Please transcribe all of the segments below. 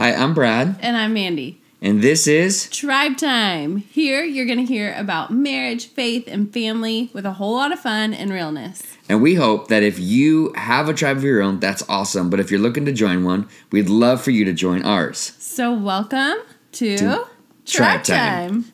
Hi, I'm Brad, And I'm Mandy. and this is Tribe Time. Here you're going to hear about marriage, faith, and family with a whole lot of fun and realness. and we hope that if you have a tribe of your own, that's awesome. But if you're looking to join one, we'd love for you to join ours. So, welcome to, To Tribe Tribe Time. Time.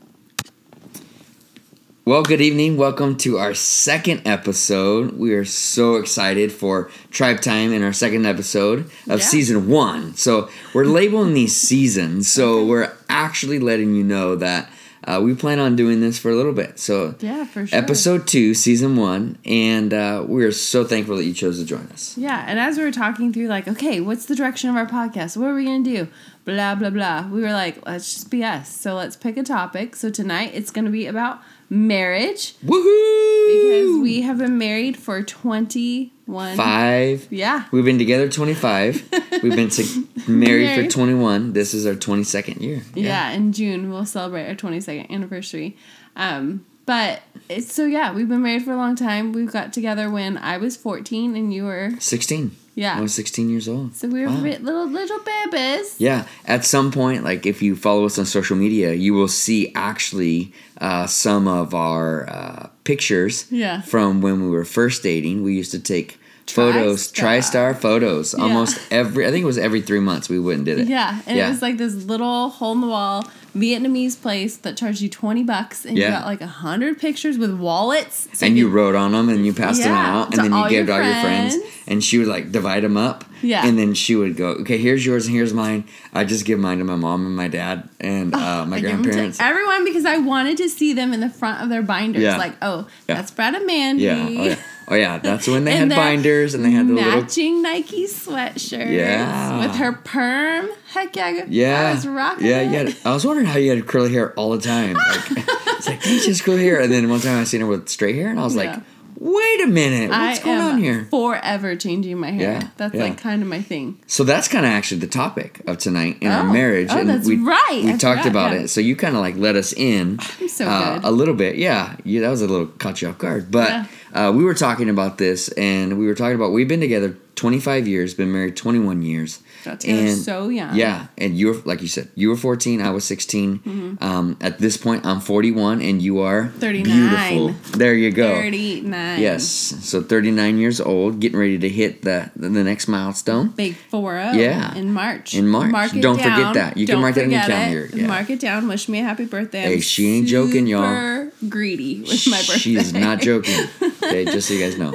Well, good evening. Welcome to our second episode. We are so excited for Tribe Time in our second episode of Yeah. season one. So we're labeling these seasons. So we're actually letting you know that uh, we plan on doing this for a little bit. So Yeah, for sure. episode two, season one, and uh, we are so thankful that you chose to join us. Yeah, and as we were talking through, like, okay, what's the direction of our podcast? What are we going to do? Blah, blah, blah. We were like, let's just be us. So, let's pick a topic. So, tonight it's going to be about marriage Woohoo! Because we have been married for 21 five. Yeah. We've been together 25. We've been to, married for 21. This is our 22nd year. Yeah. in June we'll celebrate our 22nd anniversary. Um, but it's so yeah, we've been married for a long time. We got together when I was 14 and you were 16. yeah. I was 16 years old. so we were Wow. little little babies. Yeah, at some point, like if you follow us on social media, you will see actually uh, some of our uh, pictures Yeah. from when we were first dating. We used to take photos, TriStar. TriStar photos, almost every. I think it was every three months. We went and did it. Yeah, and Yeah. it was like this little hole in the wall Vietnamese place that charged you 20 bucks and Yeah. you got like a 100 pictures with wallets. So and you could- wrote on them and you passed them Yeah, out and then you gave to all your friends and she would like divide them up Yeah. and then she would go okay here's yours and here's mine i just give mine to my mom and my dad and uh, my I gave 'em to grandparents everyone because I wanted to see them in the front of their binders. Yeah. Like, oh, Yeah. that's Brad and Mandy. yeah oh yeah oh yeah that's when they had binders and they had the little matching Nike sweatshirts. Yeah. With her perm. Heck yeah. Yeah. I was rocking Yeah, had, I was wondering how you had curly hair all the time. Like, it's like, hey, she has curly hair. And then one time I seen her with straight hair, and I was Yeah. like, wait a minute, what's I going am on here? forever changing my hair. Yeah, That's yeah. like kind of my thing. So that's kind of actually the topic of tonight in our Oh. marriage. Oh, that's we, right. We I talked forgot, about yeah. it. So you kind of like let us in so uh, a little bit. Yeah, you, that was a little caught you off guard. But uh, we were talking about this, and we were talking about we've been together 25 years, been married 21 years. Got together so young. Yeah, and you were like you said, you were 14, I was 16. Mm-hmm. Um, at this point, I'm 41, and you are 39. Beautiful. There you go. 39. Yes, so 39 years old, getting ready to hit the the next milestone. Big 4 0 Yeah. in March. In March. Mark it Don't forget that. You can Don't mark that in your calendar. it. Yeah. Mark it down. Wish me a happy birthday. Hey, I'm she ain't joking, y'all. greedy with my birthday. She is not joking. Okay, just so you guys know.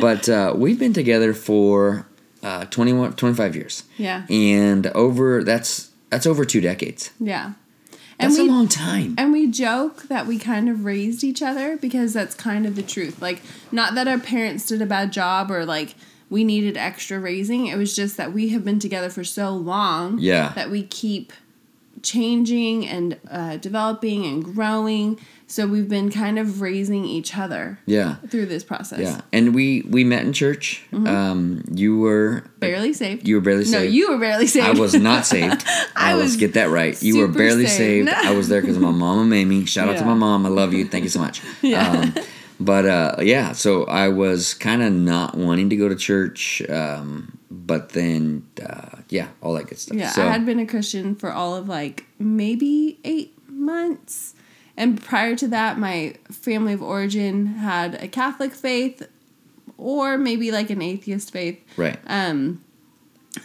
But uh, we've been together for uh, 21, 25 years, Yeah. and over that's that's over two decades. Yeah. And That's we a long time. and we joke that we kind of raised each other because that's kind of the truth. Like not that our parents did a bad job or like we needed extra raising. It was just that we have been together for so long Yeah. that we keep changing and uh, developing and growing. So we've been kind of raising each other Yeah. through this process. Yeah, and we we met in church. Um, you were Barely saved. you were barely saved. no, you were barely saved. I was not saved. I Uh, let's was get that right. You were barely saved. saved. I was there because of my mom and Mamie. Shout out to my mom. I love you. Thank you so much. Yeah. Um, but uh, yeah, so I was kind of not wanting to go to church, um, but then uh, yeah, all that good stuff. Yeah, so, I had been a Christian for all of like maybe eight months. And prior to that, my family of origin had a Catholic faith or maybe like an atheist faith. right. Um,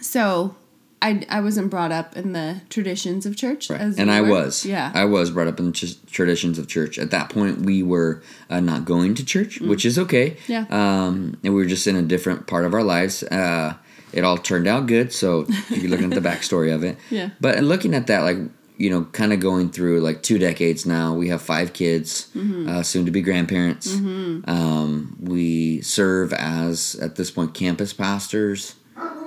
so I, I wasn't brought up in the traditions of church. Right. As And I were. was. Yeah. I was brought up in the ch- traditions of church. At that point, we were uh, not going to church, which is okay. Mm. Yeah. Um, and we were just in a different part of our lives. Uh, it all turned out good. So you're looking at the backstory of it. Yeah. But looking at that, like, you know, kind of going through like two decades now. We have five kids, Mm-hmm. uh, soon to be grandparents. Um, we serve as, at this point, campus pastors.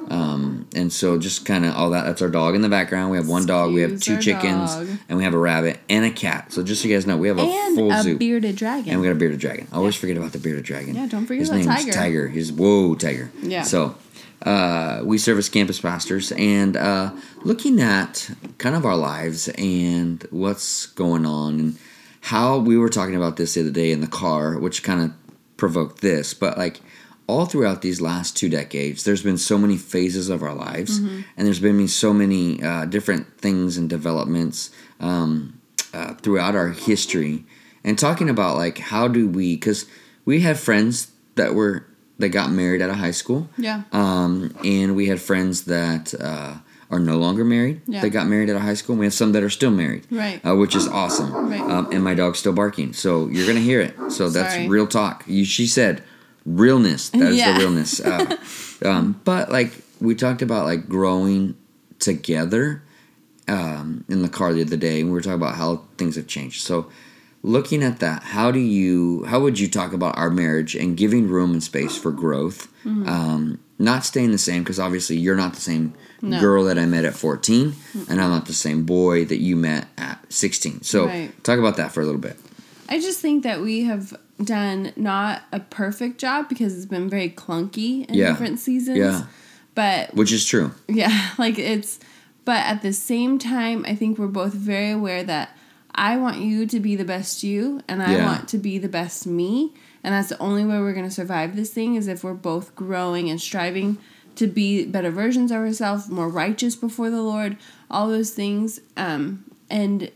Um, and so just kind of all that. That's our dog in the background. We have one dog. We have two chickens, dog. and we have a rabbit and a cat. So just so you guys know, we have a and full a zoo. bearded dragon. and we got a bearded dragon. I always forget about the bearded dragon. Yeah, don't forget His about name's Tiger. Tiger. He's whoa Tiger. Yeah. So uh, we serve as campus pastors and uh, looking at kind of our lives and what's going on and how we were talking about this the other day in the car, which kind of provoked this, but like all throughout these last two decades, there's been so many phases of our lives, and there's been so many uh, different things and developments um, uh, throughout our history. And talking about like how do we, because we had friends that were that got married out of high school, Yeah. um, and we had friends that uh, are no longer married. Yeah. They got married out of high school. And we have some that are still married, Right. uh, which is awesome. Right. Um, and my dog's still barking, so you're gonna hear it. So that's Sorry. real talk. You, she said, realness. That is Yeah. the realness. Uh, um, but like we talked about, like growing together um, in the car the other day, and we were talking about how things have changed. So looking at that how do you how would you talk about our marriage and giving room and space for growth Mm-hmm. um, not staying the same because obviously you're not the same No. girl that i met at 14 and i'm not the same boy that you met at 16 so Right. talk about that for a little bit I just think that we have done not a perfect job because it's been very clunky in Yeah. different seasons. Yeah. But which is true yeah, like it's but at the same time I think we're both very aware that I want you to be the best you and I Yeah. want to be the best me and that's the only way we're going to survive this thing is if we're both growing and striving to be better versions of ourselves, more righteous before the Lord, all those things um and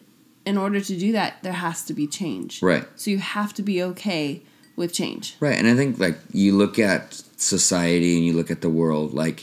in order to do that there has to be change. right So you have to be okay with change. right and i think like you look at society and you look at the world like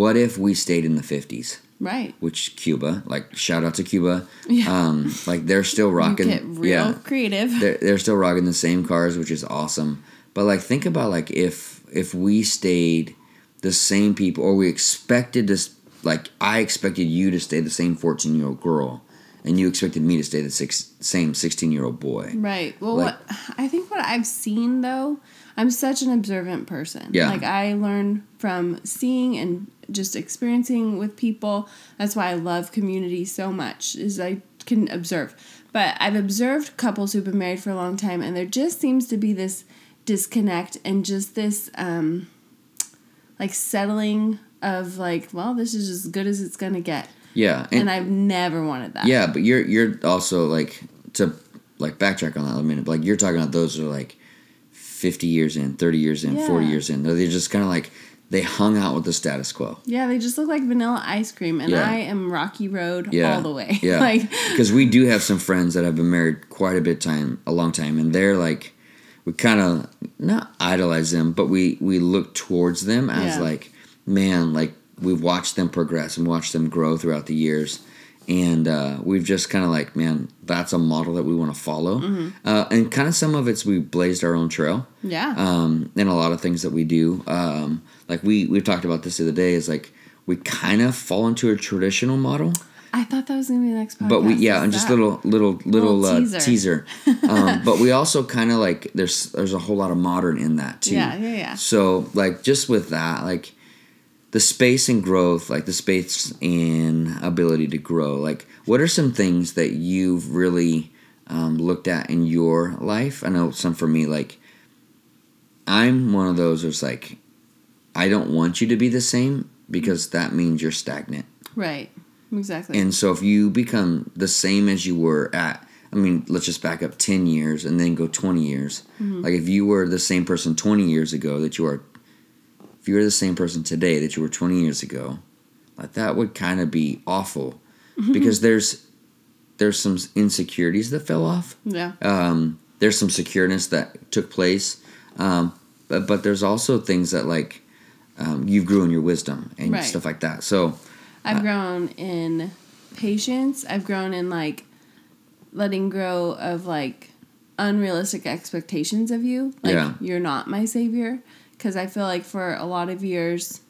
what if we stayed in the 50s Right. which cuba like shout out to cuba Yeah. um like they're still rocking get real yeah creative. they're, they're still rocking the same cars which is awesome but like think about like if if we stayed the same people or we expected this like i expected you to stay the same 14 year old girl and you expected me to stay the six, same 16 year old boy Right. Well, Like- what I think what I've seen though, I'm such an observant person. Yeah. Like I learn from seeing and just experiencing with people. That's why I love community so much. Is I can observe. But I've observed couples who've been married for a long time, and there just seems to be this disconnect and just this um, like settling of like, well, this is as good as it's gonna get, yeah and, I've never wanted that. Yeah, but you're you're also like to like backtrack on that a minute. But like you're talking about those are like fifty years in, thirty years in, forty years in. They're just kind of like they hung out with the status quo. Yeah, they just look like vanilla ice cream, and Yeah. I am Rocky Road Yeah, all the way. Yeah, like because we do have some friends that have been married quite a bit time, a long time, and they're like we kind of not idolize them, but we we look towards them as Yeah. like man, like we've watched them progress and watched them grow throughout the years. And uh, we've just kind of like, man, that's a model that we want to follow. Mm-hmm. Uh, and kind of some of it's we blazed our own trail yeah, um, and a lot of things that we do. Um, like we we talked about this the other day is like we kind of fall into a traditional model, I thought that was gonna be the next podcast. but we yeah, and just that? little little little, Little uh, teaser. teaser. um, but we also kind of like there's there's a whole lot of modern in that too. Yeah, yeah, yeah. So like just with that, like the space and growth, like the space and ability to grow, like what are some things that you've really um, looked at in your life? I know some for me, like I'm one of those who's like, I don't want you to be the same because that means you're stagnant. right, exactly. And so if you become the same as you were at, I mean, let's just back up 10 years and then go 20 years. Like if you were the same person 20 years ago that you are, if you were the same person today that you were 20 years ago, like that would kind of be awful because there's, there's some insecurities that fell off. yeah, Um, there's some secureness that took place. Um, but, but there's also things that like, um, you grew in your wisdom and Right. stuff like that. So I've uh, grown in patience. I've grown in like letting go of like unrealistic expectations of you. Like Yeah. you're not my savior. Because I feel like for a lot of years,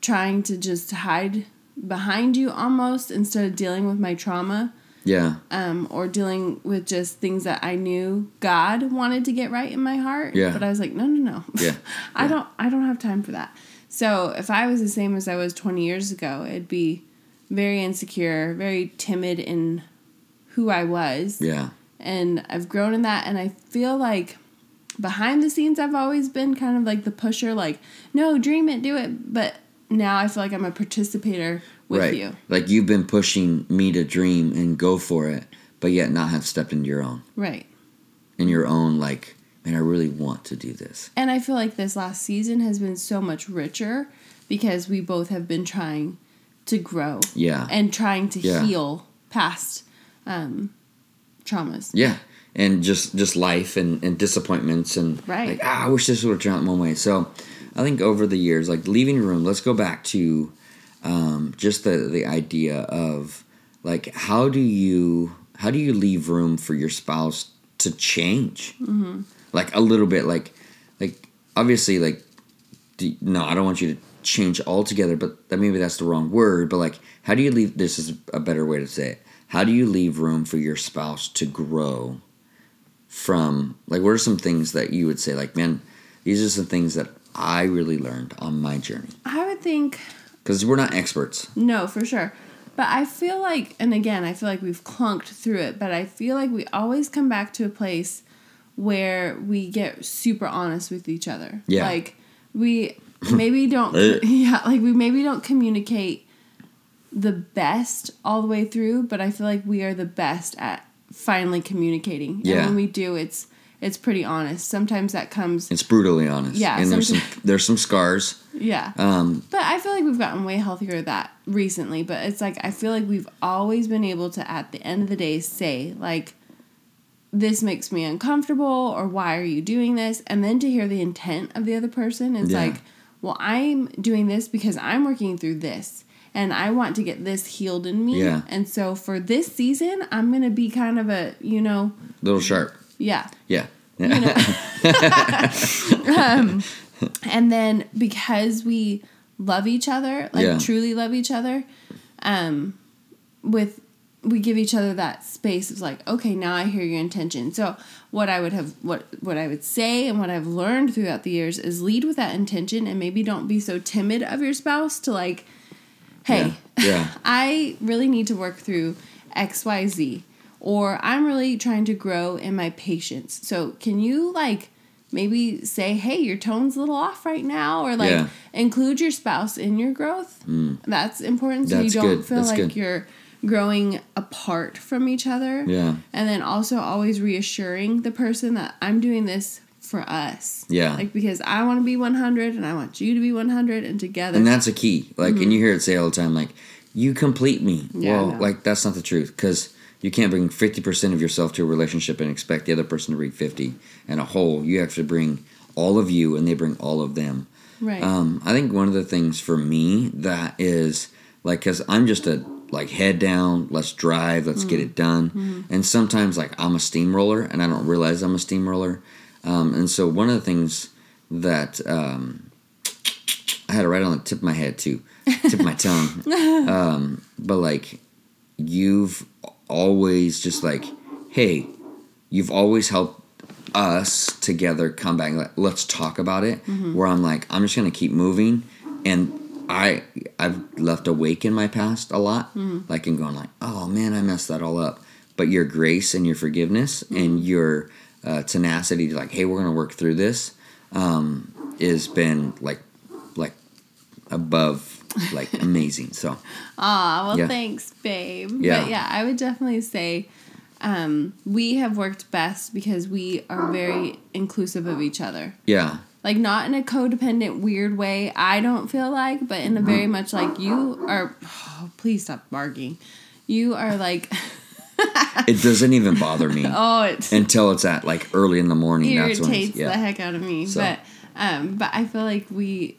trying to just hide behind you almost instead of dealing with my trauma yeah, um, or dealing with just things that I knew God wanted to get right in my heart. Yeah. But I was like, no, no, no. Yeah. I Yeah. don't. I don't have time for that. So if I was the same as I was twenty years ago, it'd be very insecure, very timid in who I was, yeah, and I've grown in that. And I feel like behind the scenes, I've always been kind of like the pusher, like, no, dream it, do it. But now I feel like I'm a participator with right. you. Like you've been pushing me to dream and go for it, but yet not have stepped into your own, Right. in your own like man, I really want to do this. And I feel like this last season has been so much richer because we both have been trying to grow Yeah. and trying to Yeah. heal past um, traumas. Yeah. And just just life and, and disappointments and Right. like ah, I wish this would have turned out one way. So I think over the years, like leaving room, let's go back to um, just the the idea of like how do you how do you leave room for your spouse to change mm-hmm. like a little bit like like obviously like do, no i don't want you to change altogether but that maybe that's the wrong word but like how do you leave this is a better way to say it how do you leave room for your spouse to grow from like what are some things that you would say like man these are some things that i really learned on my journey I would think because we're not experts No, for sure. But I feel like, and again, I feel like we've clunked through it, but I feel like we always come back to a place where we get super honest with each other. Yeah. Like, we maybe don't, yeah, like we maybe don't communicate the best all the way through, but I feel like we are the best at finally communicating. Yeah. And when we do, it's, it's pretty honest. Sometimes that comes, it's brutally honest Yeah, and there's some there's some scars yeah. um But I feel like we've gotten way healthier at that recently. But it's like I feel like we've always been able to, at the end of the day, say like, "This makes me uncomfortable," or "Why are you doing this?" And then to hear the intent of the other person, it's Yeah. like, "Well, I'm doing this because I'm working through this." And I want to get this healed in me. Yeah. And so for this season, I'm going to be kind of a, you know, little sharp yeah, yeah and then because we love each other like Yeah. truly love each other um with we give each other that space of like okay now i hear your intention so what i would have what what i would say and what i've learned throughout the years is lead with that intention and maybe don't be so timid of your spouse to like hey Yeah. Yeah. i really need to work through xyz or i'm really trying to grow in my patience so can you like maybe say hey your tone's a little off right now or like Yeah. include your spouse in your growth mm. that's important so That's you don't good. feel That's like good. you're growing apart from each other Yeah. and then also always reassuring the person that i'm doing this for us. Yeah. like because i want to be 100 and i want you to be 100 and together. And that's a key. Like and you hear it say all the time like you complete me. Mm-hmm. Yeah, well know. like that's not the truth because you can't bring 50% of yourself to a relationship and expect the other person to bring 50 and a whole. You have to bring all of you and they bring all of them. Right. Um, i think one of the things for me that is like because i'm just a like head down let's drive let's get it done. And sometimes like i'm a steamroller and i don't realize i'm a steamroller um, and so one of the things that um, i had it right on the tip of my head too tip of my tongue. Um, but like you've always just like hey you've always helped us together come back like, let's talk about it. Where i'm like i'm just gonna keep moving. And i i've left a wake in my past a lot. Like and going like oh man i messed that all up. But your grace and your forgiveness and your uh, tenacity to like hey we're gonna work through this um has been like like above like amazing so Ah, well, Yeah. thanks, babe. Yeah. But yeah, I would definitely say um, we have worked best because we are very inclusive of each other. yeah Like, not in a codependent, weird way, I don't feel like, but in a very much like you are. Oh, please stop barking. You are like, it doesn't even bother me oh, it until it's at like early in the morning that's when irritates it's, yeah the heck out of me. So- But, um, but I feel like we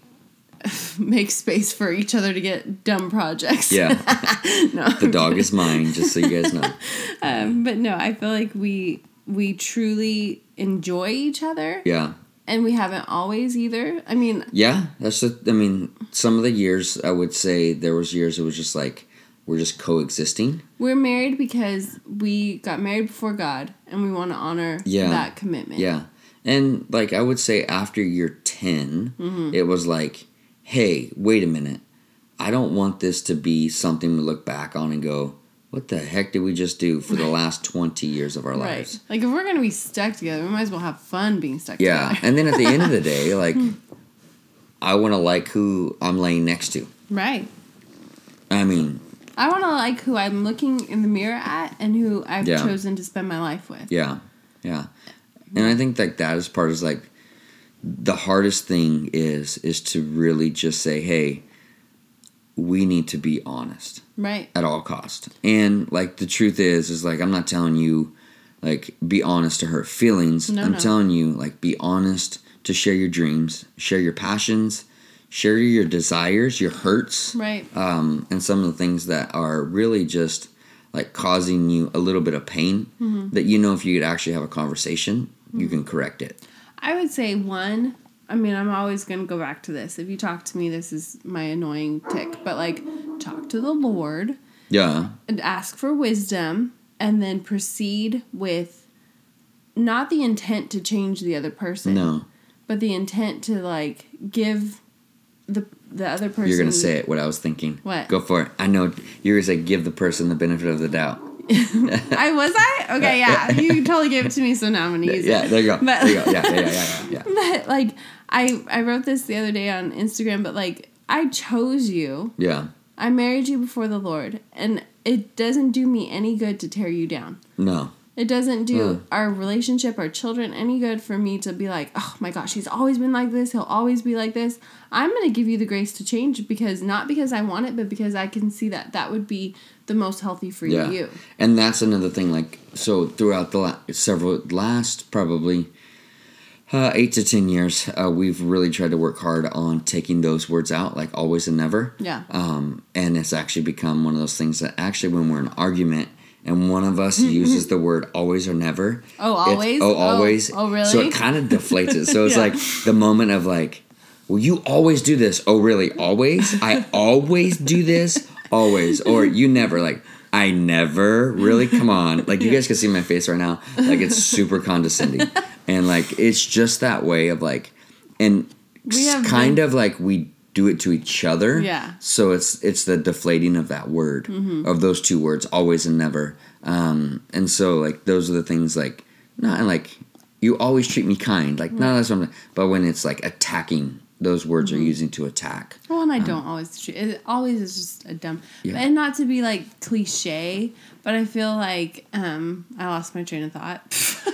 make space for each other to get dumb projects. yeah no. the dog is mine just so you guys know Um, but no, I feel like we we truly enjoy each other, yeah and we haven't always either. I mean, Yeah, that's the. I mean, some of the years I would say there was years it was just like we're just coexisting. we're married because we got married before God, and we want to honor Yeah. that commitment. Yeah, and like I would say after year 10 Mm-hmm. it was like, hey, wait a minute, I don't want this to be something we look back on and go, what the heck did we just do for the last twenty years of our Right. lives? Like if we're gonna be stuck together, we might as well have fun being stuck Yeah, together. Yeah. and then at the end of the day, like. I want to like who I'm laying next to. Right. I mean, I want to like who I'm looking in the mirror at, and who I've Yeah. chosen to spend my life with. Yeah, yeah. And I think like that is part is like the hardest thing is is to really just say, hey, we need to be honest Right. at all cost. And like the truth is is like I'm not telling you like be honest to hurt feelings. No, I'm no. telling you like be honest to share your dreams, share your passions, share your desires, your hurts, Right. um, and some of the things that are really just like causing you a little bit of pain Mm-hmm. that you know if you could actually have a conversation, you can correct it. I would say one. I mean, I'm always going to go back to this. If you talk to me, this is my annoying tick. But like, talk to the Lord Yeah. and ask for wisdom, and then proceed with not the intent to change the other person, No. but the intent to like give the the other person. You're gonna say it. What I was thinking. What? Go for it. I know you're gonna say give the person the benefit of the doubt. I was I okay. Yeah, you totally gave it to me, so now I'm gonna use Yeah. it. There you go. But- there you go. Yeah. Yeah. Yeah. Yeah. Yeah. yeah. But like, I I wrote this the other day on Instagram, but like, I chose you. Yeah. I married you before the Lord, and it doesn't do me any good to tear you down. No. It doesn't do Mm. our relationship, our children, any good for me to be like, oh my gosh, he's always been like this. He'll always be like this. I'm going to give you the grace to change because not because I want it, but because I can see that that would be the most healthy for Yeah. you. And that's another thing. Like so, throughout the la- several last probably uh, eight to ten years, uh, we've really tried to work hard on taking those words out, like always and never. Yeah. Um, and it's actually become one of those things that actually, when we're in argument and one of us mm-hmm. uses the word always or never. Oh, always? Oh, Oh, always. oh, really? So it kind of deflates it. So it's Yeah. like the moment of like, well, you always do this. Oh, really? Always? I always do this? Always. Or you never. Like, I never. Really? Come on. Like, you guys can see my face right now. Like, it's super condescending. And like, it's just that way of like, and kind been- of like we do it to each other. Yeah. Mm-hmm. So it's it's the deflating of that word of those two words, always and never. Um, and so like those are the things like not like you always treat me kind, like not that's what I'm. But when it's like attacking, those words Mm-hmm. are using to attack. Well, and I don't always treat it. Always is just a dumb, Yeah. and not to be like cliche, but I feel like um I lost my train of thought.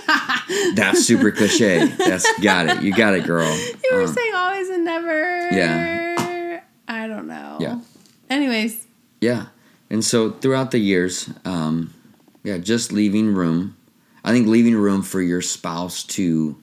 That's super cliche. That's got it. You got it, girl. you were Um, saying always and never. Yeah. I don't know. Yeah. Anyways, Yeah. And so throughout the years, um, yeah, just leaving room. I think leaving room for your spouse to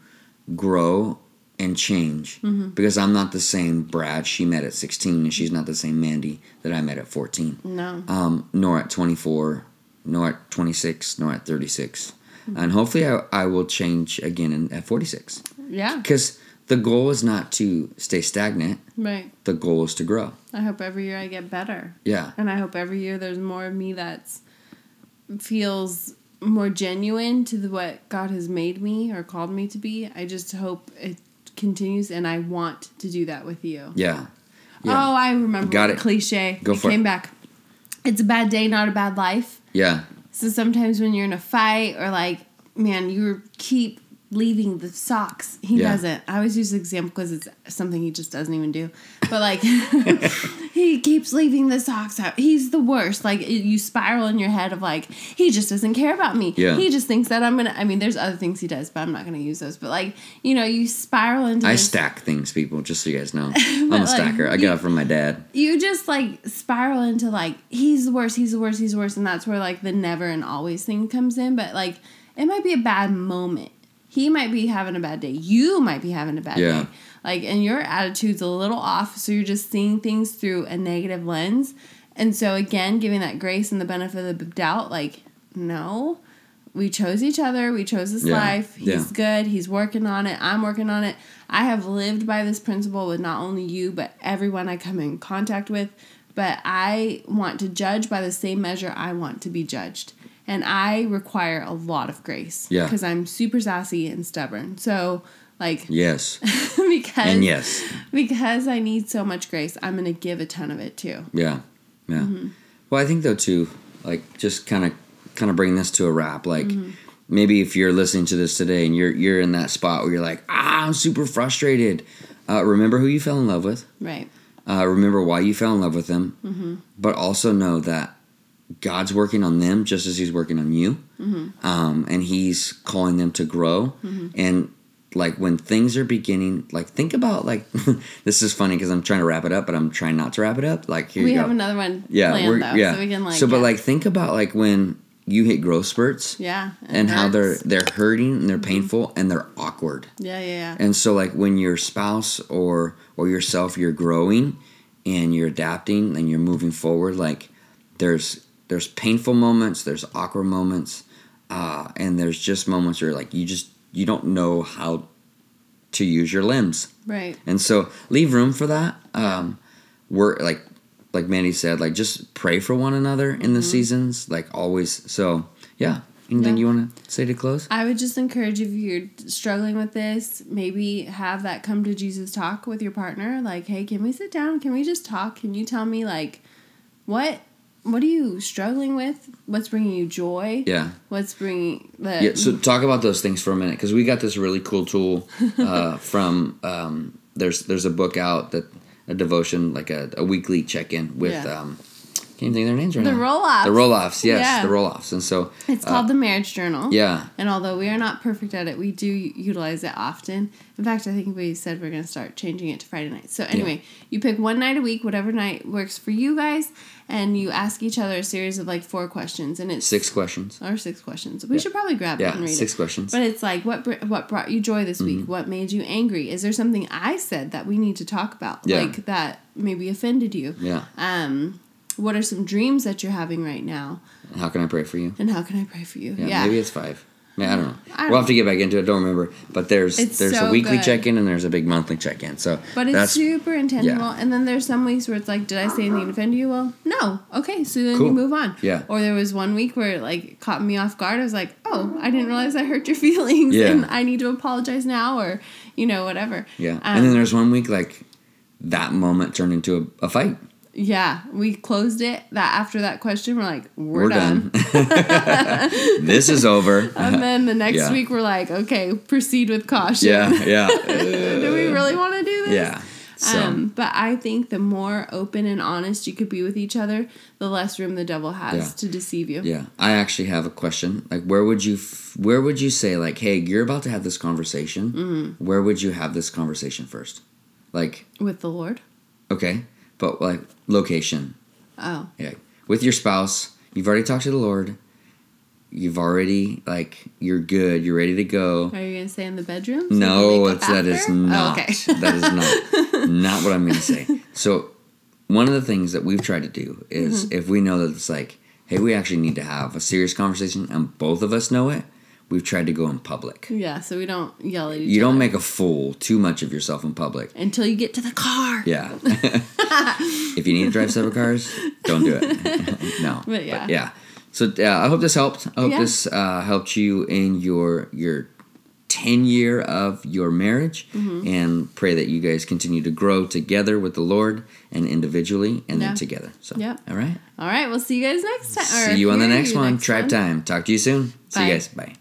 grow and change because I'm not the same Brad she met at 16 and she's not the same Mandy that I met at 14. no. Um, nor at 24, nor at 26, nor at 36. And hopefully I, I will change again in, at 46 Yeah. because the goal is not to stay stagnant. Right. The goal is to grow. I hope every year I get better. Yeah. And I hope every year there's more of me that's feels more genuine to the, what God has made me or called me to be. I just hope it continues and I want to do that with you. Yeah. Yeah. Oh, I remember Got the it. cliche. Go it for it. came back. It's a bad day, not a bad life. Yeah. So sometimes when you're in a fight or like, man, you keep leaving the socks. He Yeah. doesn't. I always use the example because it's something he just doesn't even do. But like, he keeps leaving the socks out. He's the worst. Like you spiral in your head of like, he just doesn't care about me. Yeah. He just thinks that I'm gonna. I mean, there's other things he does, but I'm not gonna use those. But like, you know, you spiral into. I this, stack things, people, just so you guys know. I'm a like, stacker. I got it from my dad. you just like spiral into like he's the worst, he's the worst, he's the worst, and that's where like the never and always thing comes in. But like it might be a bad moment. He might be having a bad day. You might be having a bad Yeah. day. Like and your attitude's a little off, so you're just seeing things through a negative lens. And so again, giving that grace and the benefit of the doubt, like, no. We chose each other. We chose this Yeah. life. He's Yeah. good. He's working on it. I'm working on it. I have lived by this principle with not only you, but everyone I come in contact with. But I want to judge by the same measure I want to be judged. And I require a lot of grace. Yeah. Because I'm super sassy and stubborn. So, like, Yes. because, And yes. because I need so much grace, I'm going to give a ton of it too. Yeah. Yeah. Mm-hmm. Well, I think though too, like just kind of kind of bring this to a wrap. Like Mm-hmm. maybe if you're listening to this today and you're you're in that spot where you're like, ah, I'm super frustrated. Uh, remember who you fell in love with. Right. Uh, remember why you fell in love with them. Mm-hmm. But also know that God's working on them just as He's working on you, Mm-hmm. um, and He's calling them to grow. And like when things are beginning, like think about like this is funny because I'm trying to wrap it up, but I'm trying not to wrap it up. Like here we have another one yeah, planned though, yeah. so we can like so, but yeah. like think about like when you hit growth spurts yeah, and how they're. Mm-hmm. they're hurting and they're painful and they're awkward. yeah yeah yeah And so like when your spouse or or yourself you're growing and you're adapting and you're moving forward like there's there's painful moments, there's awkward moments, uh, and there's just moments where like you just you don't know how to use your limbs. right And so leave room for that. Um work like like Mandy said, like just pray for one another in the seasons, like always. So yeah. Anything Yeah. you want to say to close? I would just encourage if you're struggling with this, maybe have that come to Jesus talk with your partner. Like, hey, can we sit down? Can we just talk? Can you tell me like what what are you struggling with? What's bringing you joy? Yeah. What's bringing the Yeah, so talk about those things for a minute because we got this really cool tool uh, from um, there's there's a book out that a devotion like a, a weekly check in with Yeah. um, can't think of their names right The now. The Roloffs, yes, Yeah. the Roloffs, and so It's called the Marriage Journal. yeah, And although we are not perfect at it, we do utilize it often. In fact, I think we said we're going to start changing it to Friday nights. So, anyway, you pick one night a week, whatever night works for you guys, and you ask each other a series of like four questions. And it's six questions. or six questions. We should probably grab it Yeah, and read six it. questions. But it's like what br- what brought you joy this Mm-hmm. week? What made you angry? Is there something I said that we need to talk about? Yeah. Like that maybe offended you? Yeah, Um, what are some dreams that you're having right now? how can I pray for you? And how can I pray for you? Yeah, Yeah. maybe it's five. Man, I don't know. I don't we'll have to get back into it. I don't remember. But there's It's there's so a weekly check in and there's a big monthly check in. So But it's super intentional. yeah. And then there's some weeks where it's like, did I say anything to offend you? Well, no. Okay, so then Cool. you move on. Yeah. Or there was one week where it like caught me off guard. I was like, oh, I didn't realize I hurt your feelings Yeah. and I need to apologize now or, you know, whatever. yeah. Um, and then there's one week like that moment turned into a, a fight. Yeah, we closed it. That after that question, we're like, we're, We're done. done. this is over. and then the next Yeah. week, we're like, okay, proceed with caution. yeah, yeah, Do we really want to do this? yeah. So Um, but I think the more open and honest you could be with each other, the less room the devil has Yeah. to deceive you. yeah, I actually have a question. Like, where would you, f- where would you say, like, hey, you're about to have this conversation. Mm-hmm. Where would you have this conversation first? Like, With the Lord. okay, but like location. Oh. Yeah, with your spouse, you've already talked to the Lord. You've already like you're good. You're ready to go. Are you gonna stay in the bedroom? so No, it's, that is not. Oh, okay. that is not not what I'm going to say. So, one of the things that we've tried to do is Mm-hmm. if we know that it's like, hey, we actually need to have a serious conversation, and both of us know it, we've tried to go in public. yeah, so we don't yell at each You other. don't make a fool too much of yourself in public. until you get to the car. Yeah. if you need to drive several cars, don't do it. no. But yeah. yeah. So uh, I hope this helped. I hope Yeah. this uh, helped you in your your ten year of your marriage, Mm-hmm. and pray that you guys continue to grow together with the Lord and individually, and Yeah. then together. So yeah. all right. All right, we'll see you guys next time. See you on the next one. Tribe one. time. Talk to you soon. See you guys. Bye.